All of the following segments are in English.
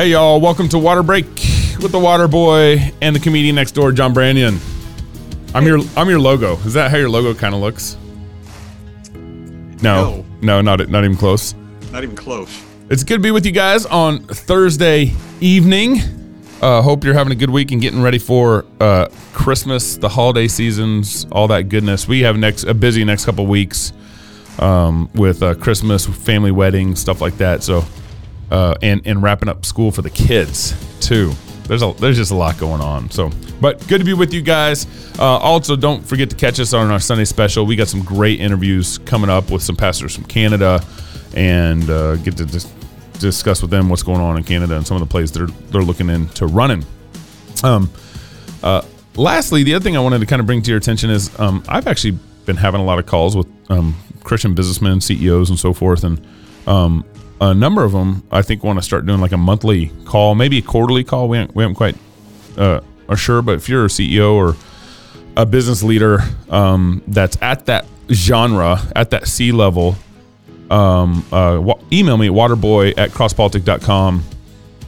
Hey y'all, welcome to Water Break with the Water Boy and the comedian next door, John Branyan. I'm your I'm your logo. Is that how your logo kind of looks? No, no, not not even close. Not even close. It's good to be with you guys on Thursday evening. Uh, hope you're having a good week and getting ready for uh, Christmas, the holiday seasons, all that goodness. We have next a busy next couple weeks um, with uh, Christmas, family weddings, stuff like that. So, uh, and and wrapping up school for the kids too. There's a there's just a lot going on. So, but good to be with you guys. Uh, also, don't forget to catch us on our Sunday special. We got some great interviews coming up with some pastors from Canada, and uh, get to dis- discuss with them what's going on in Canada and some of the plays they're they're looking into running. Um, uh, lastly, the other thing I wanted to kind of bring to your attention is um, I've actually been having a lot of calls with um, Christian businessmen, CEOs, and so forth, and um, a number of them I think want to start doing like a monthly call, maybe a quarterly call. We haven't, we haven't quite uh, are sure, but if you're a CEO or a business leader um, that's at that genre, at that C level, um, uh, email me at waterboy at crosspolitic.com.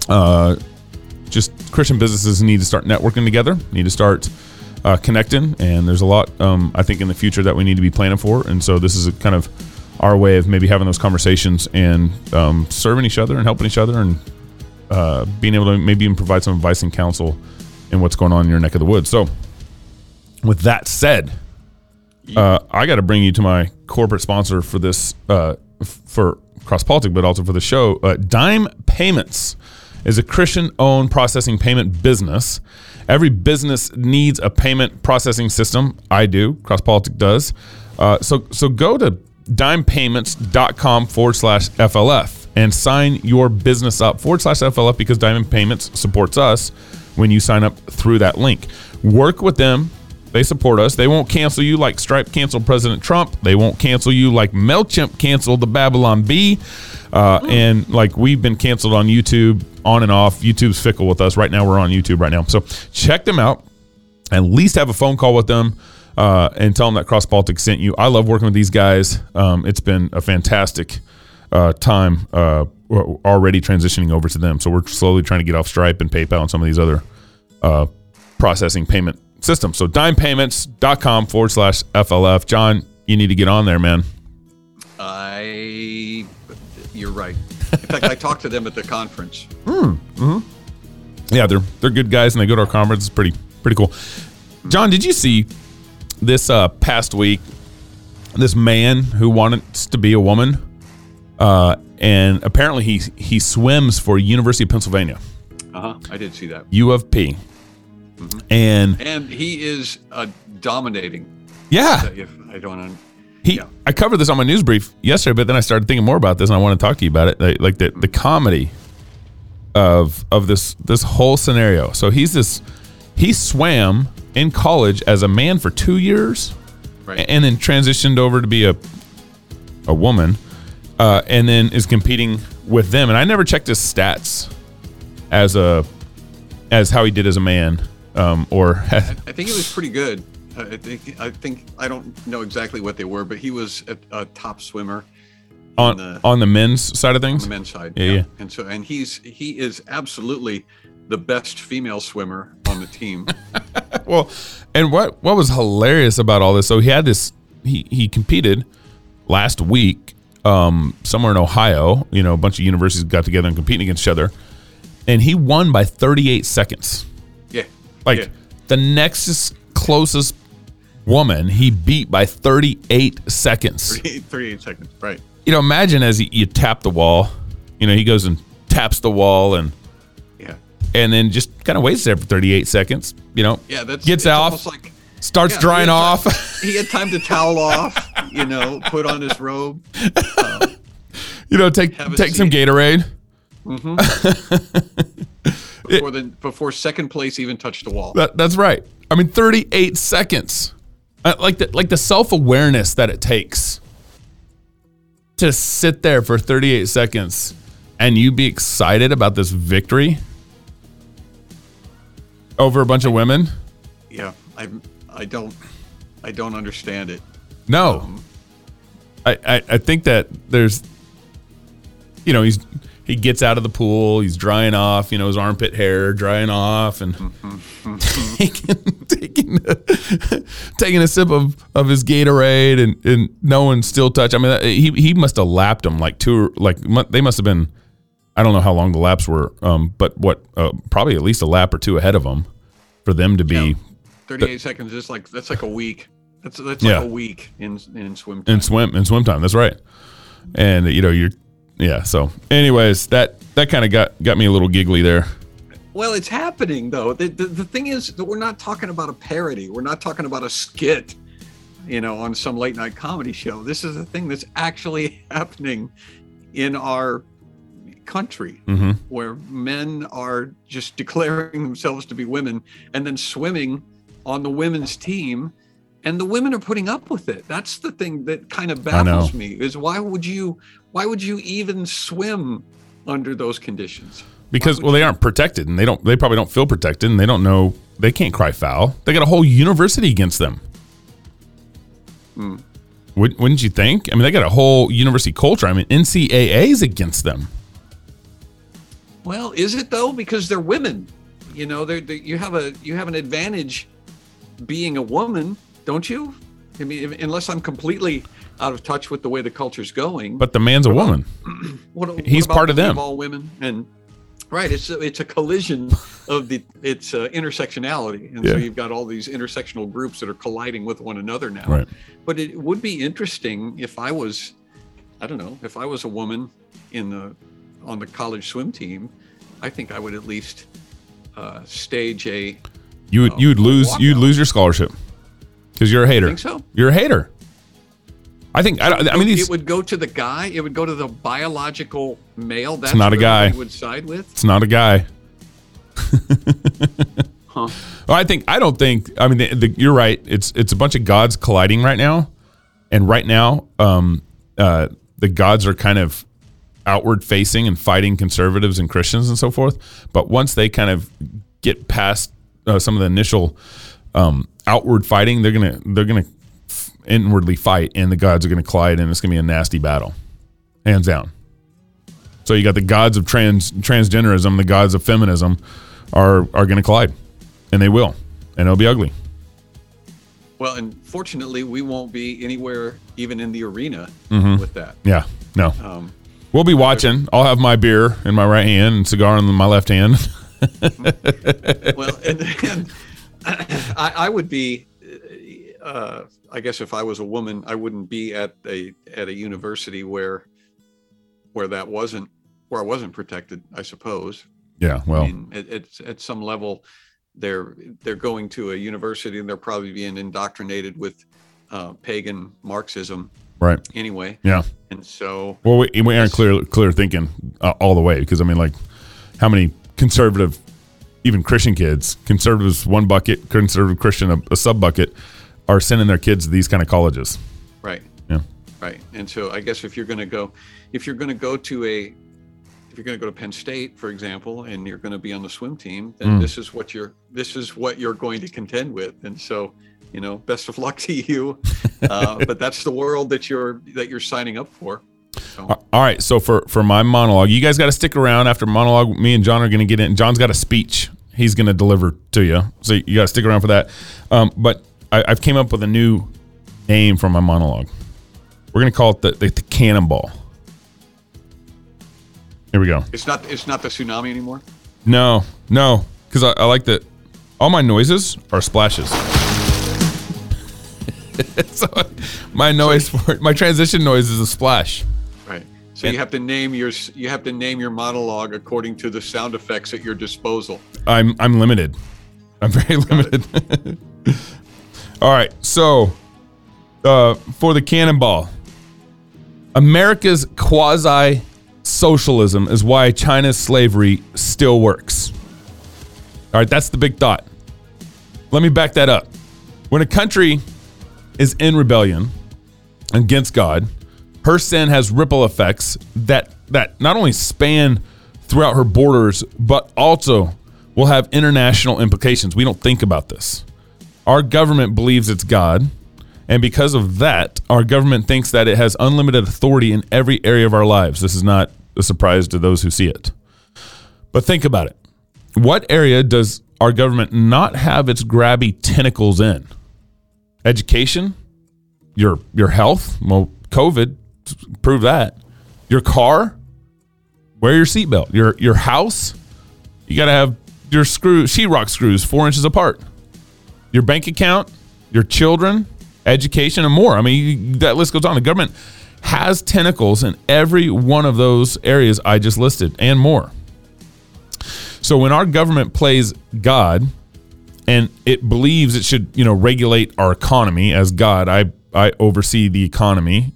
Uh, just Christian businesses need to start networking together, need to start uh, connecting, and there's a lot um, I think in the future that we need to be planning for. And so this is a kind of our way of maybe having those conversations and um, serving each other and helping each other and uh, being able to maybe even provide some advice and counsel in what's going on in your neck of the woods. So, with that said, uh, I got to bring you to my corporate sponsor for this uh, for Cross Politic, but also for the show. Uh, Dime Payments is a Christian-owned processing payment business. Every business needs a payment processing system. I do. Cross Politic does. Uh, so so go to dimepayments.com forward slash FLF and sign your business up forward slash FLF because Dime Payments supports us when you sign up through that link. Work with them. They support us. They won't cancel you like Stripe canceled President Trump. They won't cancel you like MailChimp canceled the Babylon Bee. Uh, And like we've been canceled on YouTube on and off. YouTube's fickle with us. Right now, we're on YouTube right now. So check them out. At least have a phone call with them uh, and tell them that Cross Politic sent you. I love working with these guys. Um, it's been a fantastic uh, time uh, already transitioning over to them. So we're slowly trying to get off Stripe and PayPal and some of these other uh, processing payment systems. So dimepayments.com forward slash FLF. John, you need to get on there, man. I, you're right. In fact, I talked to them at the conference. Yeah, they're they're good guys and they go to our conference. It's pretty pretty cool. John, did you see this uh, past week? This man who wanted to be a woman, uh, and apparently he he swims for University of Pennsylvania, Uh huh. I did see that. U of P, and And he is uh, dominating. yeah, If I don't, he yeah. I covered this on my news brief yesterday, but then I started thinking more about this, and I want to talk to you about it, like, like the the comedy of of this this whole scenario. So he's this he swam in college as a man for two years, right. and then transitioned over to be a a woman, uh, and then is competing with them. And I never checked his stats as a as how he did as a man, um, or I think it was pretty good. I think I think I don't know exactly what they were, but he was a, a top swimmer on the- on the men's side of on things. the men's side. Yeah, yeah. And so, and he's he is absolutely the best female swimmer on the team. Well, and what what was hilarious about all this? So he had this. He he competed last week um, somewhere in Ohio. You know, a bunch of universities got together and competing against each other, and he won by 38 seconds. yeah. Like yeah. the next closest woman, he beat by 38 seconds. 38, 38 seconds. Right. You know, imagine as he, you tap the wall. You know, he goes and taps the wall and Yeah. and then just kind of waits there for 38 seconds. You know, Yeah. That's gets off, like starts yeah, drying he off. time- he had time to towel off. You know, put on his robe. Uh, you know, take take some. Gatorade. Mm-hmm. before the before second place even touched the wall. That, that's right. I mean, 38 seconds. Uh, like the like the self awareness that it takes to sit there for 38 seconds and you be excited about this victory over a bunch of women. Yeah, I I don't I don't understand it. No, I, I I think that there's, you know, he's he gets out of the pool. He's drying off, you know, his armpit hair drying off, and taking taking a, taking a sip of, of his Gatorade, and, and no one still touch. I mean, he he must have lapped him like two, like they must have been. I don't know how long the laps were, um, but what uh, probably at least a lap or two ahead of them for them to be Yeah. 38 seconds is like that's like a week. That's that's Yeah. like a week in in swim time. in swim in swim time. That's right. And you know you're yeah. So, anyways, that that kind of got got me a little giggly there. Well, it's happening though. The, the the thing is that we're not talking about a parody. We're not talking about a skit, you know, on some late night comedy show. This is a thing that's actually happening in our country hmm where men are just declaring themselves to be women and then swimming on the women's team and the women are putting up with it that's the thing that kind of baffles me is why would you why would you even swim under those conditions Because well, they you- aren't protected, and they don't. They probably don't feel protected, and they don't know. They can't cry foul. They got a whole university against them. Hmm. Wouldn't, wouldn't you think? I mean, they got a whole university culture. I mean, NCAA's against them. well is it though because they're women you know they're, they you have a you have an advantage being a woman don't you i mean unless i'm completely out of touch with the way the culture's going But the man's a What about- woman. what, what He's about part of the them. all women and right it's a, it's a collision of the it's uh, intersectionality and so you've got all these intersectional groups that are colliding with one another now Right. but it would be interesting if i was i don't know if i was a woman in the on the college swim team i think i would at least uh, stage a You would Oh, you would lose you'd lose your scholarship because you're a hater. think so You're a hater. I think I, don't- I mean it would go to the guy it would go to the biological male that's not a guy. would side with It's not a guy. huh Well, I think I don't think. I mean, the, the, you're right. It's it's a bunch of gods colliding right now, and right now, um, uh, the gods are kind of outward facing and fighting conservatives and Christians and so forth. But once they kind of get past uh, some of the initial um, outward fighting, they're gonna they're gonna inwardly fight, and the gods are gonna collide, and it's gonna be a nasty battle, hands down. So you got the gods of trans transgenderism, the gods of feminism, are are going to collide, and they will, and it'll be ugly. Well, and fortunately, we won't be anywhere even in the arena Mm-hmm. with that. Yeah, no, Um, we'll be watching. I'll have my beer in my right hand and cigar in my left hand. well, and, and I, I would be, uh, I guess, if I was a woman, I wouldn't be at a at a university where where that wasn't where I wasn't protected. I suppose. yeah, well, I mean, it, it's at some level, they're they're going to a university and they're probably being indoctrinated with uh, pagan Marxism right, anyway. yeah. And so, Well, we, we aren't clear clear thinking uh, all the way because I mean, like, how many conservative, even Christian kids, conservatives one bucket, conservative Christian a, a sub bucket, are sending their kids to these kind of colleges. right. Yeah, Right. And so I guess if you're going to go, if you're going to go to a, if you're going to go to Penn State, for example, and you're going to be on the swim team, then Mm. this is what you're, this is what you're going to contend with. And so, you know, best of luck to you. Uh, but that's the world that you're, that you're signing up for. So, All right. So for for my monologue, you guys got to stick around after monologue. Me and John are going to get in. John's got a speech he's going to deliver to you, so you got to stick around for that. Um, but I, I've came up with a new name for my monologue. We're going to call it the, the, the cannonball. Here we go. it's not, it's not the tsunami anymore. No, no, because I, I like that. All my noises are splashes. so my noise for my transition noise is a splash. Right. So And- you have to name your, you have to name your monologue according to the sound effects at your disposal. I'm I'm limited. I'm very limited. All right, so uh, for the cannonball, America's quasi socialism is why China's slavery still works. All right, that's the big thought. Let me back that up. When a country is in rebellion against God, her sin has ripple effects that that not only span throughout her borders, but also will have international implications. We don't think about this. Our government believes it's God, and because of that, our government thinks that it has unlimited authority in every area of our lives. This is not a surprise to those who see it. But think about it. What area does our government not have its grabby tentacles in? Education? Your your health? Well, COVID prove that. Your car? Wear your seatbelt. Your your house? You got to have your screw sheetrock screws four inches apart. Your bank account, your children, education, and more. I mean, that list goes on. The government has tentacles in every one of those areas I just listed and more. So when our government plays God and it believes it should, you know, regulate our economy as God, I I oversee the economy,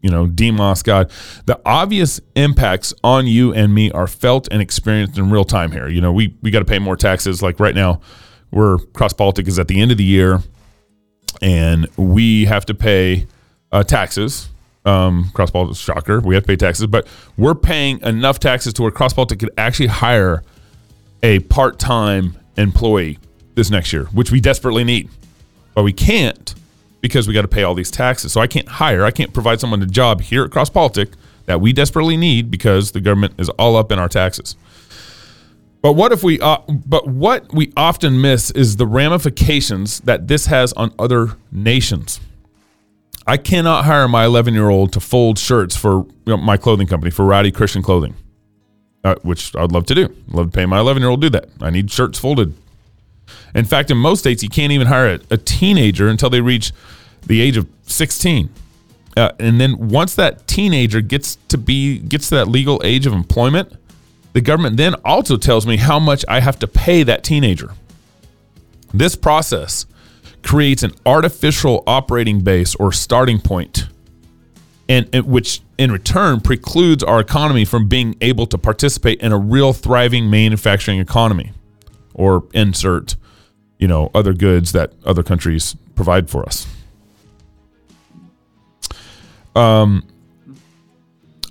you know, Demos God. The obvious impacts on you and me are felt and experienced in real time here. You know, we we got to pay more taxes. Like right now, we're cross politic is at the end of the year, and we have to pay uh, taxes. Um, cross politic shocker, we have to pay taxes, but we're paying enough taxes to where cross politic could actually hire a part time employee this next year, which we desperately need, but we can't because we got to pay all these taxes. So I can't hire, I can't provide someone a job here at Cross Politic that we desperately need because the government is all up in our taxes. But what if we? Uh, but what we often miss is the ramifications that this has on other nations. I cannot hire my 11 year old to fold shirts for you know, my clothing company for Rowdy Christian Clothing, uh, which I'd love to do. I'd love to pay my 11 year old to do that. I need shirts folded in fact, in most states, you can't even hire a, a teenager until they reach the age of 16. Uh, and then once that teenager gets to be gets to that legal age of employment, the government then also tells me how much I have to pay that teenager. This process creates an artificial operating base or starting point, and, and which in return precludes our economy from being able to participate in a real thriving manufacturing economy, or insert you know other goods that other countries provide for us. Um,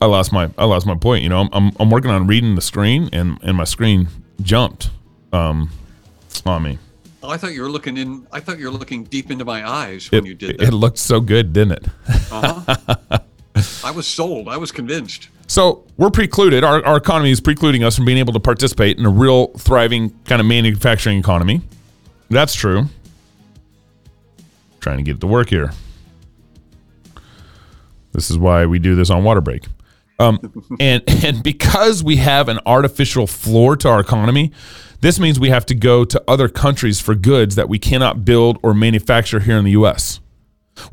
I lost my I lost my point. You know, I'm I'm, I'm working on reading the screen, and and my screen jumped um, on me. Oh, I thought you were looking in. I thought you were looking deep into my eyes when it, you did that. It looked so good, didn't it? uh-huh. I was sold. I was convinced. So we're precluded. Our, our economy is precluding us from being able to participate in a real thriving kind of manufacturing economy. That's true. Trying to get it to work here. This is why we do this on water break. Um, and and because we have an artificial floor to our economy, this means we have to go to other countries for goods that we cannot build or manufacture here in the U.S.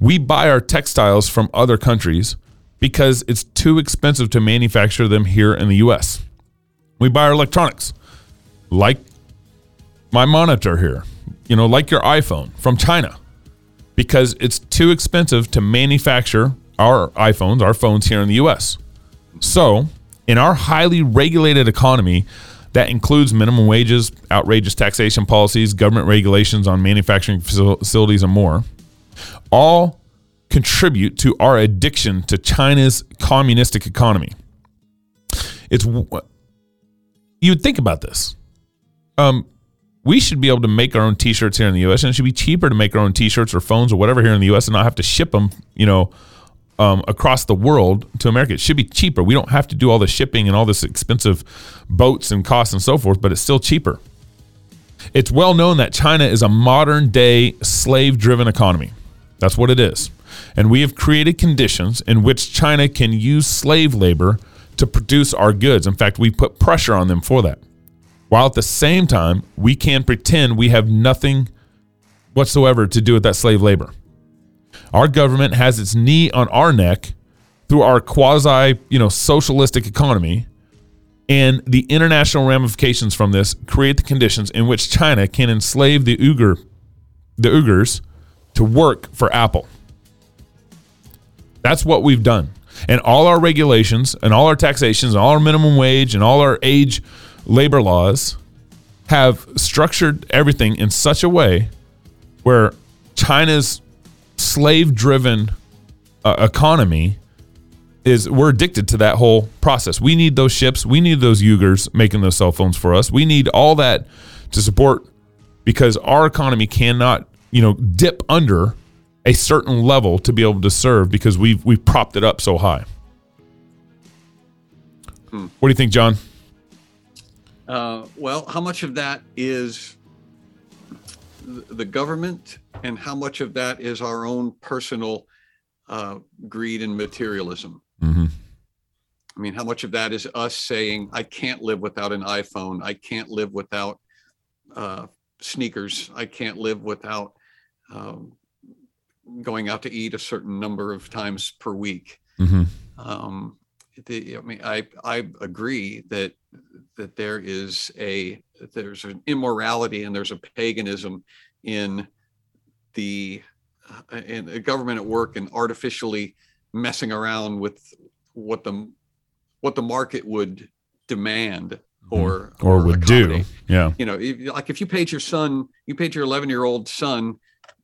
We buy our textiles from other countries because it's too expensive to manufacture them here in the U.S. We buy our electronics, like my monitor here, you know, like your iPhone from China because it's too expensive to manufacture our iPhones, our phones here in the US. So, in our highly regulated economy that includes minimum wages, outrageous taxation policies, government regulations on manufacturing facilities, and more, all contribute to our addiction to China's communistic economy. It's you would think about this. Um, we should be able to make our own t-shirts here in the US and it should be cheaper to make our own t-shirts or phones or whatever here in the US and not have to ship them, you know, um, across the world to America. It should be cheaper. We don't have to do all the shipping and all this expensive boats and costs and so forth, but it's still cheaper. It's well known that China is a modern day slave driven economy. That's what it is. And we have created conditions in which China can use slave labor to produce our goods. In fact, we put pressure on them for that while at the same time we can pretend we have nothing whatsoever to do with that slave labor. Our government has its knee on our neck through our quasi, you know, socialistic economy, and the international ramifications from this create the conditions in which China can enslave the Uyghur, the Uyghurs, to work for Apple. That's what we've done, and all our regulations, and all our taxations, and all our minimum wage, and all our age labor laws have structured everything in such a way where China's slave driven uh, economy is we're addicted to that whole process. We need those ships, we need those Uyghurs making those cell phones for us. We need all that to support because our economy cannot, you know, dip under a certain level to be able to serve because we've we've propped it up so high. Hmm. What do you think, John? Uh, well, how much of that is the government, and how much of that is our own personal uh, greed and materialism? Mm-hmm. I mean, how much of that is us saying, "I can't live without an iPhone. I can't live without uh, sneakers. I can't live without um, going out to eat a certain number of times per week." Mm-hmm. Um, the, I mean, I I agree that that there is a there's an immorality and there's a paganism in the uh, in the government at work and artificially messing around with what the what the market would demand mm-hmm. or or, or would do yeah you know if, like if you paid your son you paid your 11 year old son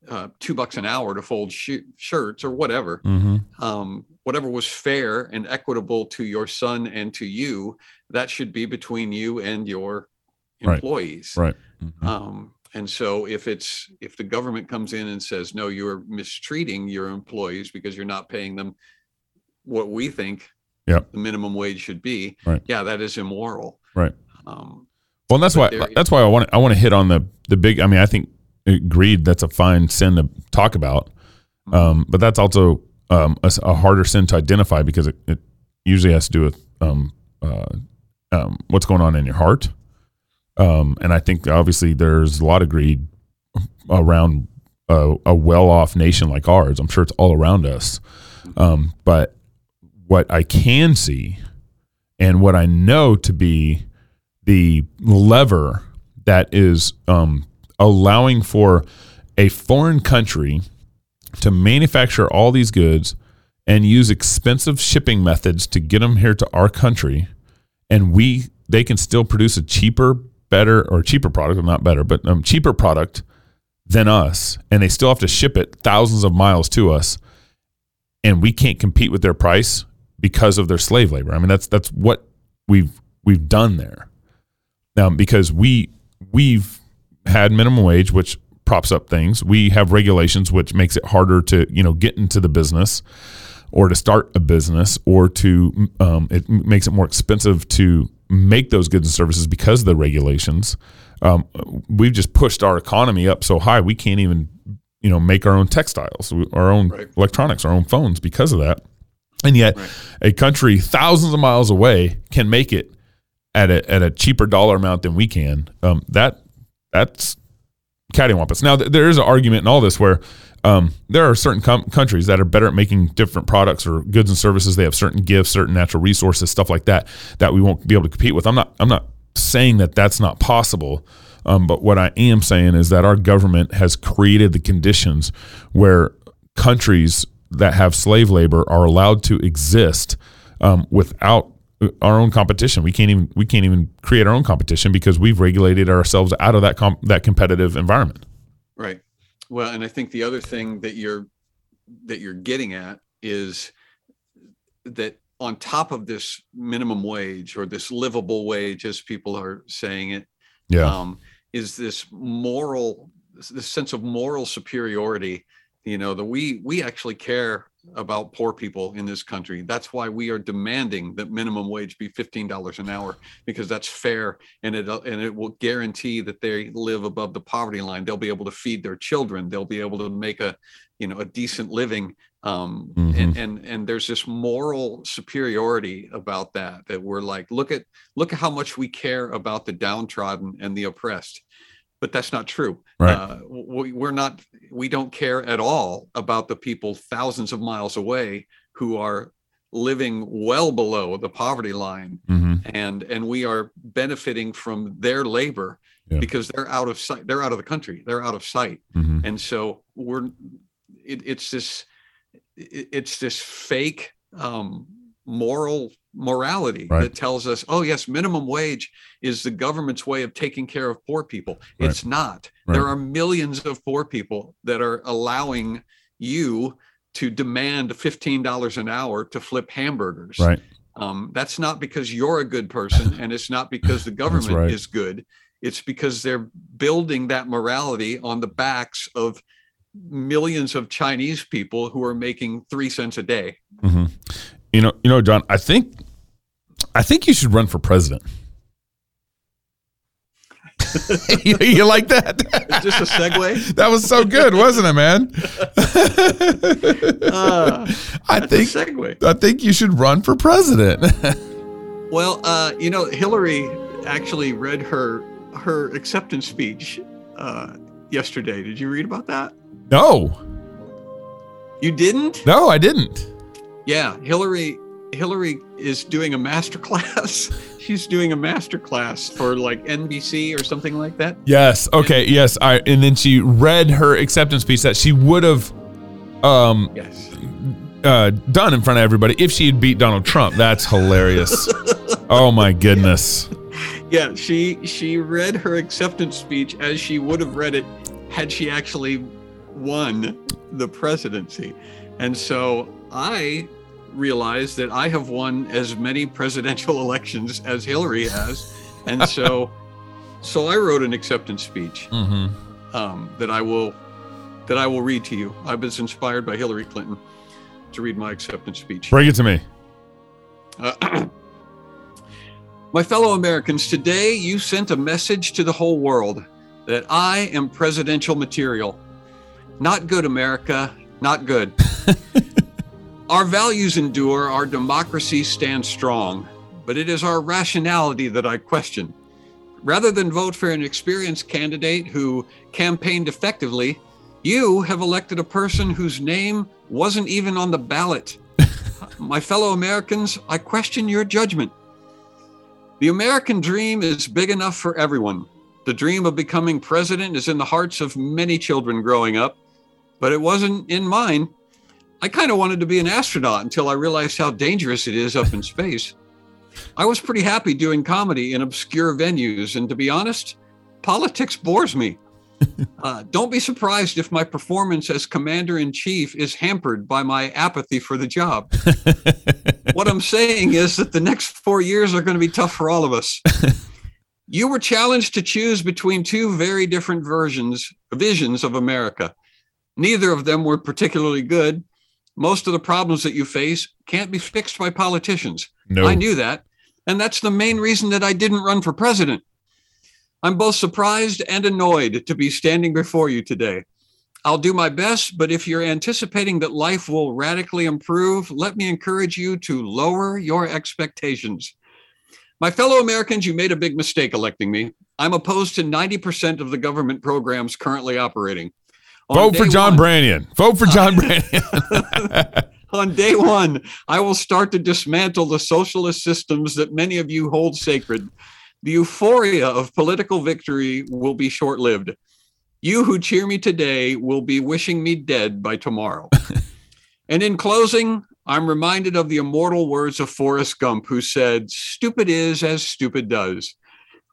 uh, two bucks an hour to fold sh- shirts or whatever mm-hmm. um, whatever was fair and equitable to your son and to you that should be between you and your employees right, right. Mm-hmm. Um, and so if it's if the government comes in and says no you're mistreating your employees because you're not paying them what we think yep. the minimum wage should be right. yeah that is immoral right um, well that's why there, that's why i want i want to hit on the the big i mean i think greed that's a fine sin to talk about mm-hmm. um, but that's also um, a, a, harder sin to identify because it, it usually has to do with um, uh, um, what's going on in your heart um, and I think obviously there's a lot of greed around a, a well-off nation like ours. I'm sure it's all around us. Um, but what I can see and what I know to be the lever that is um, allowing for a foreign country to manufacture all these goods and use expensive shipping methods to get them here to our country and we they can still produce a cheaper better or cheaper product, not better, but um, cheaper product than us, and they still have to ship it thousands of miles to us, and we can't compete with their price because of their slave labor. I mean, that's that's what we've we've done there. Now, because we we've had minimum wage, which props up things. We have regulations, which makes it harder to you know get into the business or to start a business or to um, it makes it more expensive to make those goods and services because of the regulations. Um, we've just pushed our economy up so high we can't even you know make our own textiles, our own right. electronics, our own phones because of that. And yet, right. a country thousands of miles away can make it at a at a cheaper dollar amount than we can. Um, that that's cattywampus. Now, th- there is an argument in all this where um, there are certain com- countries that are better at making different products or goods and services. They have certain gifts, certain natural resources, stuff like that that we won't be able to compete with. I'm not. I'm not saying that that's not possible. Um, but what I am saying is that our government has created the conditions where countries that have slave labor are allowed to exist um, without our own competition. We can't even we can't even create our own competition because we've regulated ourselves out of that comp- that competitive environment. Right. Well, and I think the other thing that you're that you're getting at is that on top of this minimum wage or this livable wage, as people are saying it, yeah, um, is this moral, this sense of moral superiority. You know, that we we actually care about poor people in this country. That's why we are demanding that minimum wage be $15 an hour because that's fair and it and it will guarantee that they live above the poverty line. They'll be able to feed their children. They'll be able to make a you know a decent living. Um, mm-hmm. and and and there's this moral superiority about that that we're like look at look at how much we care about the downtrodden and the oppressed but that's not true. Right. Uh, we, we're not. We don't care at all about the people thousands of miles away who are living well below the poverty line, mm-hmm. and and we are benefiting from their labor yeah. because they're out of sight. They're out of the country. They're out of sight, mm-hmm. and so we're. It, it's this. It, it's this fake um, moral morality right. that tells us, oh, yes, minimum wage is the government's way of taking care of poor people. Right. It's not. Right. There are millions of poor people that are allowing you to demand $15 an hour to flip hamburgers. Right. Um, that's not because you're a good person and it's not because the government is good. It's because they're building that morality on the backs of millions of Chinese people who are making three cents a day. Mm-hmm. You know, you know, John. I think I think you should run for president. you, you like that? this a segue? That was so good, wasn't it, man? Uh, I think segue. I think you should run for president. Well, uh, you know, Hillary actually read her her acceptance speech uh, yesterday. Did you read about that? no, You didn't? no, I didn't. Yeah, Hillary Hillary is doing a master class. She's doing a master class for like NBC or something like that. Yes. Okay. Yes. I and then she read her acceptance speech that she would have um Yes. uh done in front of everybody if she had beat Donald Trump. That's hilarious. oh my goodness. Yeah, she she read her acceptance speech as she would have read it had she actually won the presidency. And so I realized that I have won as many presidential elections as Hillary has. And so so I wrote an acceptance speech Mm-hmm. um, that I will that I will read to you. I was inspired by Hillary Clinton to read my acceptance speech. Bring it to me. Uh, My fellow Americans, today you sent a message to the whole world that I am presidential material. Not good, America, not good. our values endure, our democracy stands strong, but it is our rationality that I question. Rather than vote for an experienced candidate who campaigned effectively, you have elected a person whose name wasn't even on the ballot. My fellow Americans, I question your judgment. The American dream is big enough for everyone. The dream of becoming president is in the hearts of many children growing up, but it wasn't in mine. I kind of wanted to be an astronaut until I realized how dangerous it is up in space. I was pretty happy doing comedy in obscure venues, and to be honest, politics bores me. Uh, don't be surprised if my performance as commander in chief is hampered by my apathy for the job. what I'm saying is that the next four years are going to be tough for all of us. you were challenged to choose between two very different versions, visions of America. Neither of them were particularly good. Most of the problems that you face can't be fixed by politicians. No. I knew that. And that's the main reason that I didn't run for president. I'm both surprised and annoyed to be standing before you today. I'll do my best, but if you're anticipating that life will radically improve, let me encourage you to lower your expectations. My fellow Americans, you made a big mistake electing me. I'm opposed to 90% of the government programs currently operating. Vote for John one- Branyan. Vote for John Branyan. On day one, I will start to dismantle the socialist systems that many of you hold sacred. The euphoria of political victory will be short lived. You who cheer me today will be wishing me dead by tomorrow. and in closing, I'm reminded of the immortal words of Forrest Gump, who said, Stupid is as stupid does.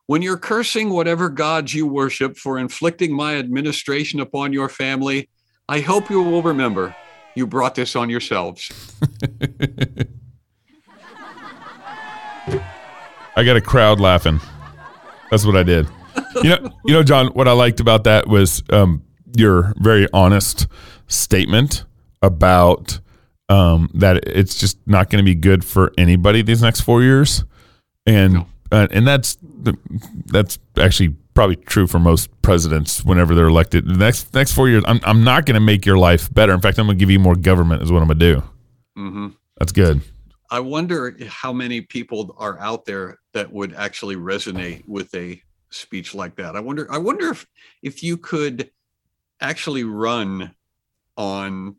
When you're cursing whatever gods you worship for inflicting my administration upon your family, I hope you will remember you brought this on yourselves. I got a crowd laughing. That's what I did. You know, you know, John. What I liked about that was um, your very honest statement about um, that it's just not going to be good for anybody these next four years, and No. Uh, and that's the, that's actually probably true for most presidents whenever they're elected. The next next four years, I'm I'm not going to make your life better. In fact, I'm going to give you more government. Is what I'm going to do. hmm That's good. I wonder how many people are out there that would actually resonate with a speech like that. I wonder. I wonder if if you could actually run on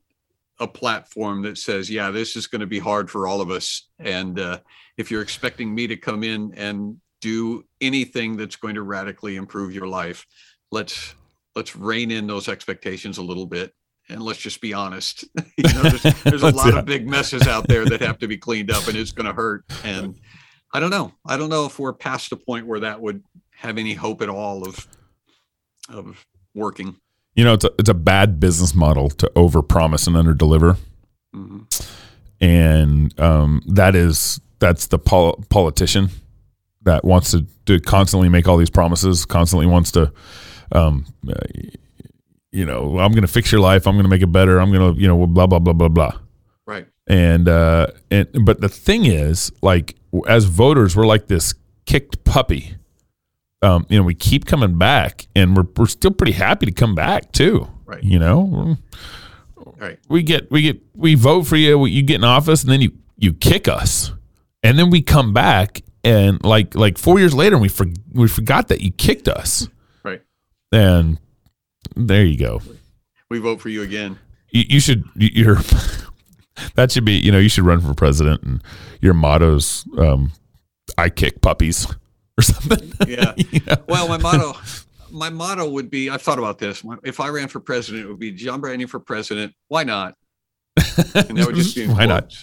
a platform that says, "Yeah, this is going to be hard for all of us," and uh, if you're expecting me to come in and do anything that's going to radically improve your life, let's let's rein in those expectations a little bit and let's just be honest. you know, there's, there's a lot yeah. of big messes out there that have to be cleaned up, and it's going to hurt. And I don't know. I don't know if we're past the point where that would have any hope at all of of working. You know, it's a, it's a bad business model to overpromise and underdeliver. Mhm. and um, that is that's the pol- politician that wants to, to constantly make all these promises, constantly wants to, um, uh, you know, I'm going to fix your life, I'm going to make it better, I'm going to, you know, blah blah blah blah blah. Right. And uh, and but the thing is, like, as voters, we're like this kicked puppy. Um, you know, we keep coming back, and we're we're still pretty happy to come back too. Right. You know, Right. we get we get we vote for you, you get in office, and then you you kick us, and then we come back, and like like four years later, we for, we forgot that you kicked us, Right. and there you go. We vote for you again. You, you should you- you're that should be you know you should run for president, and your motto's um, I kick puppies or something. Yeah. You know? Well, my motto, my motto would be. I've thought about this. If I ran for president, it would be John Branyan for president. Why not? And that would just be Why not?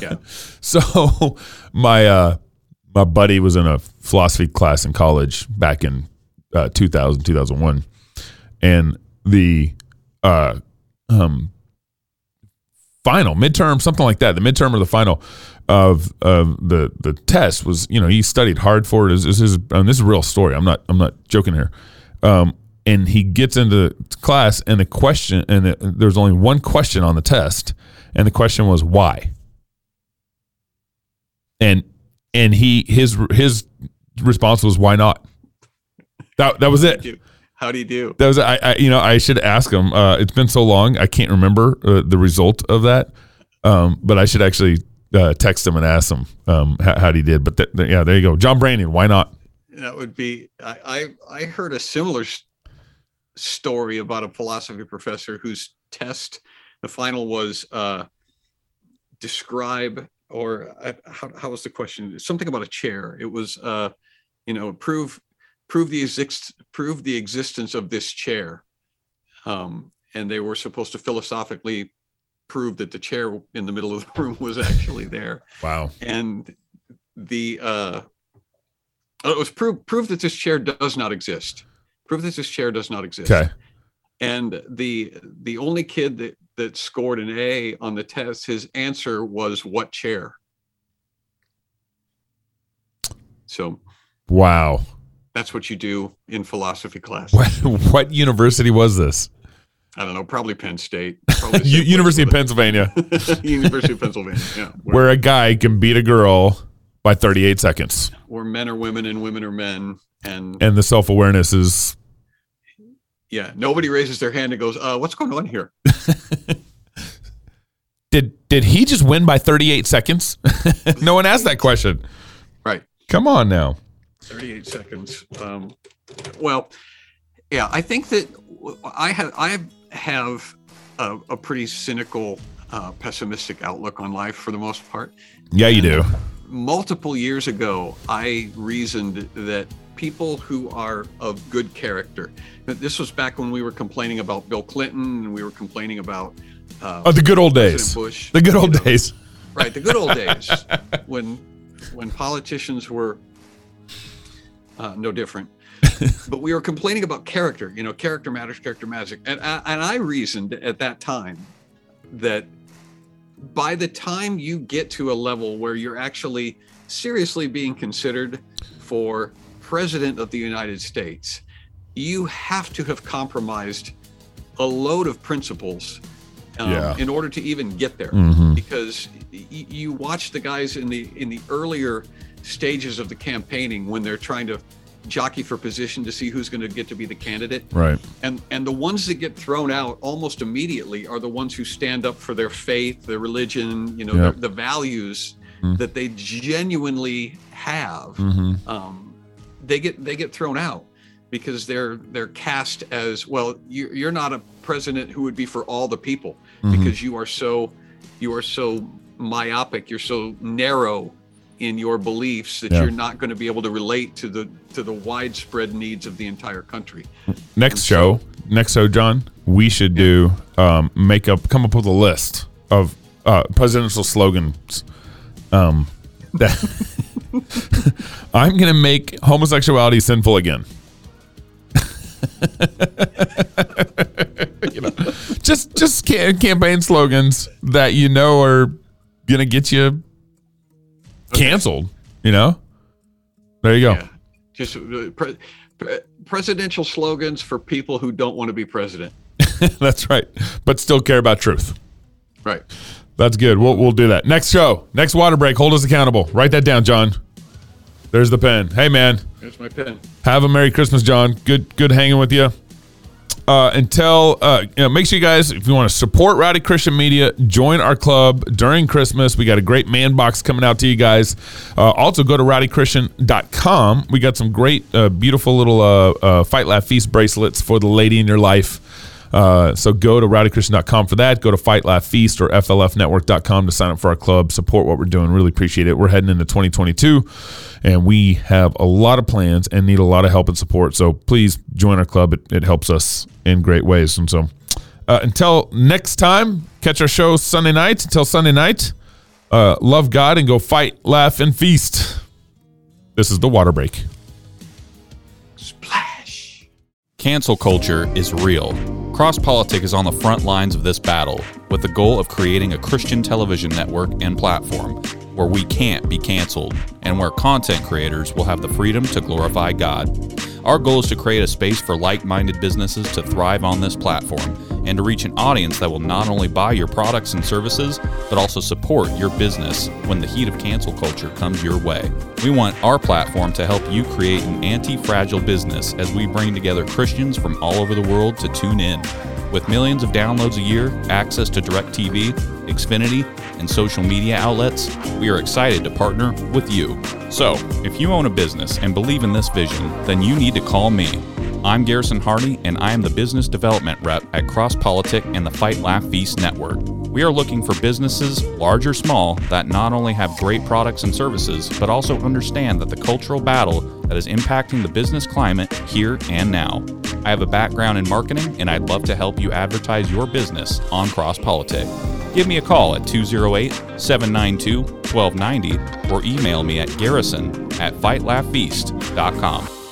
Yeah. So my uh my buddy was in a philosophy class in college back in uh 2000 2001 and the uh um final midterm something like that the midterm or the final of of the the test was you know he studied hard for it. This is his um, this is a real story. I'm not i'm not joking here. Um and he gets into class and the question and it, there's only one question on the test and the question was why. And and he his his response was why not? That that was it. How do? You do? that was I, I you know I should ask him. Uh it's been so long I can't remember uh, the result of that. Um but I should actually uh, text him and ask him um how, how he did but th- th- yeah there you go John Branyan why not That would be. I I, I heard a similar s- story about a philosophy professor whose test, the final was uh, describe or uh, how how was the question? Something about a chair. It was uh, you know prove prove the exist prove the existence of this chair, um, and they were supposed to philosophically prove that the chair in the middle of the room was actually there. Wow. And the uh oh, it was prove prove that this chair does not exist. Prove that this chair does not exist. Okay. And the the only kid that that scored an a on the test his answer was what chair? So wow. that's what you do in philosophy class. What what university was this i don't know probably penn state probably University of Pennsylvania university of pennsylvania yeah where a guy can beat a girl by 38 seconds where men are women and women are men and and the self-awareness is Yeah, nobody raises their hand and goes, uh, what's going on here? did did he just win by 38 seconds no one asked that question Right. come on now 38 seconds. Um, well, yeah, I think that I have I have a, a pretty cynical, uh, pessimistic outlook on life for the most part. yeah you do Multiple years ago, I reasoned that people who are of good character. This was back when we were complaining about Bill Clinton and we were complaining about uh, oh the good old President days Bush. the good old know, days right the good old days when when politicians were uh, no different but we were complaining about character you know character matters character magic and I, and I reasoned at that time that by the time you get to a level where you're actually seriously being considered for president of the United States you have to have compromised a load of principles um, Yeah. in order to even get there Mhm. because y- you watch the guys in the in the earlier stages of the campaigning when they're trying to jockey for position to see who's going to get to be the candidate right and and the ones that get thrown out almost immediately are the ones who stand up for their faith their religion you know Yep. their, the values Mm. that they genuinely have hmm um, they get they get thrown out because they're they're cast as well you, you're not a president who would be for all the people Mhm. because you are so you are so myopic you're so narrow in your beliefs that Yeah. you're not going to be able to relate to the to the widespread needs of the entire country. Next show. next show john we should do um make up come up with a list of uh presidential slogans. Um that i'm gonna make homosexuality sinful again. You know just just campaign slogans that you know are gonna get you canceled you know there you go yeah just uh, pre- pre- presidential slogans for people who don't want to be president that's right but still care about truth right That's good. We'll we'll do that. Next show, next water break. Hold us accountable. Write that down, John. There's the pen. Hey man, Here's my pen. have a Merry Christmas, John. Good good hanging with you. Uh, until uh, you know, make sure you guys, if you want to support Rowdy Christian Media, join our club during Christmas. We got a great man box coming out to you guys. Uh, also, go to rowdychristian.com. We got some great, uh, beautiful little uh, uh, Fight Laugh Feast bracelets for the lady in your life. Uh, so go to rowdychristian.com for that. Go to Fight Laugh Feast or FLFnetwork.com to sign up for our club. Support what we're doing. Really appreciate it. We're heading into 2022 and we have a lot of plans and need a lot of help and support. So please join our club. It, it helps us in great ways. And so uh, until next time, catch our show Sunday night. Until Sunday night, uh, love God and go fight, laugh, and feast. This is the water break. Cancel culture is real. Cross Politic is on the front lines of this battle with the goal of creating a Christian television network and platform where we can't be canceled and where content creators will have the freedom to glorify God. Our goal is to create a space for like minded businesses to thrive on this platform and to reach an audience that will not only buy your products and services, but also support your business when the heat of cancel culture comes your way. We want our platform to help you create an anti fragile business as we bring together Christians from all over the world to tune in. With millions of downloads a year, access to DirecTV, Xfinity, and social media outlets, we are excited to partner with you. So, if you own a business and believe in this vision, then you need to call me. I'm Garrison Hardy, and I am the business development rep at Cross Politic and the Fight Laugh Feast Network. We are looking for businesses, large or small, that not only have great products and services, but also understand that the cultural battle that is impacting the business climate here and now. I have a background in marketing, and I'd love to help you advertise your business on Cross Politic. Give me a call at 208 792 1290 or email me at garrison at fightlaughfeast.com.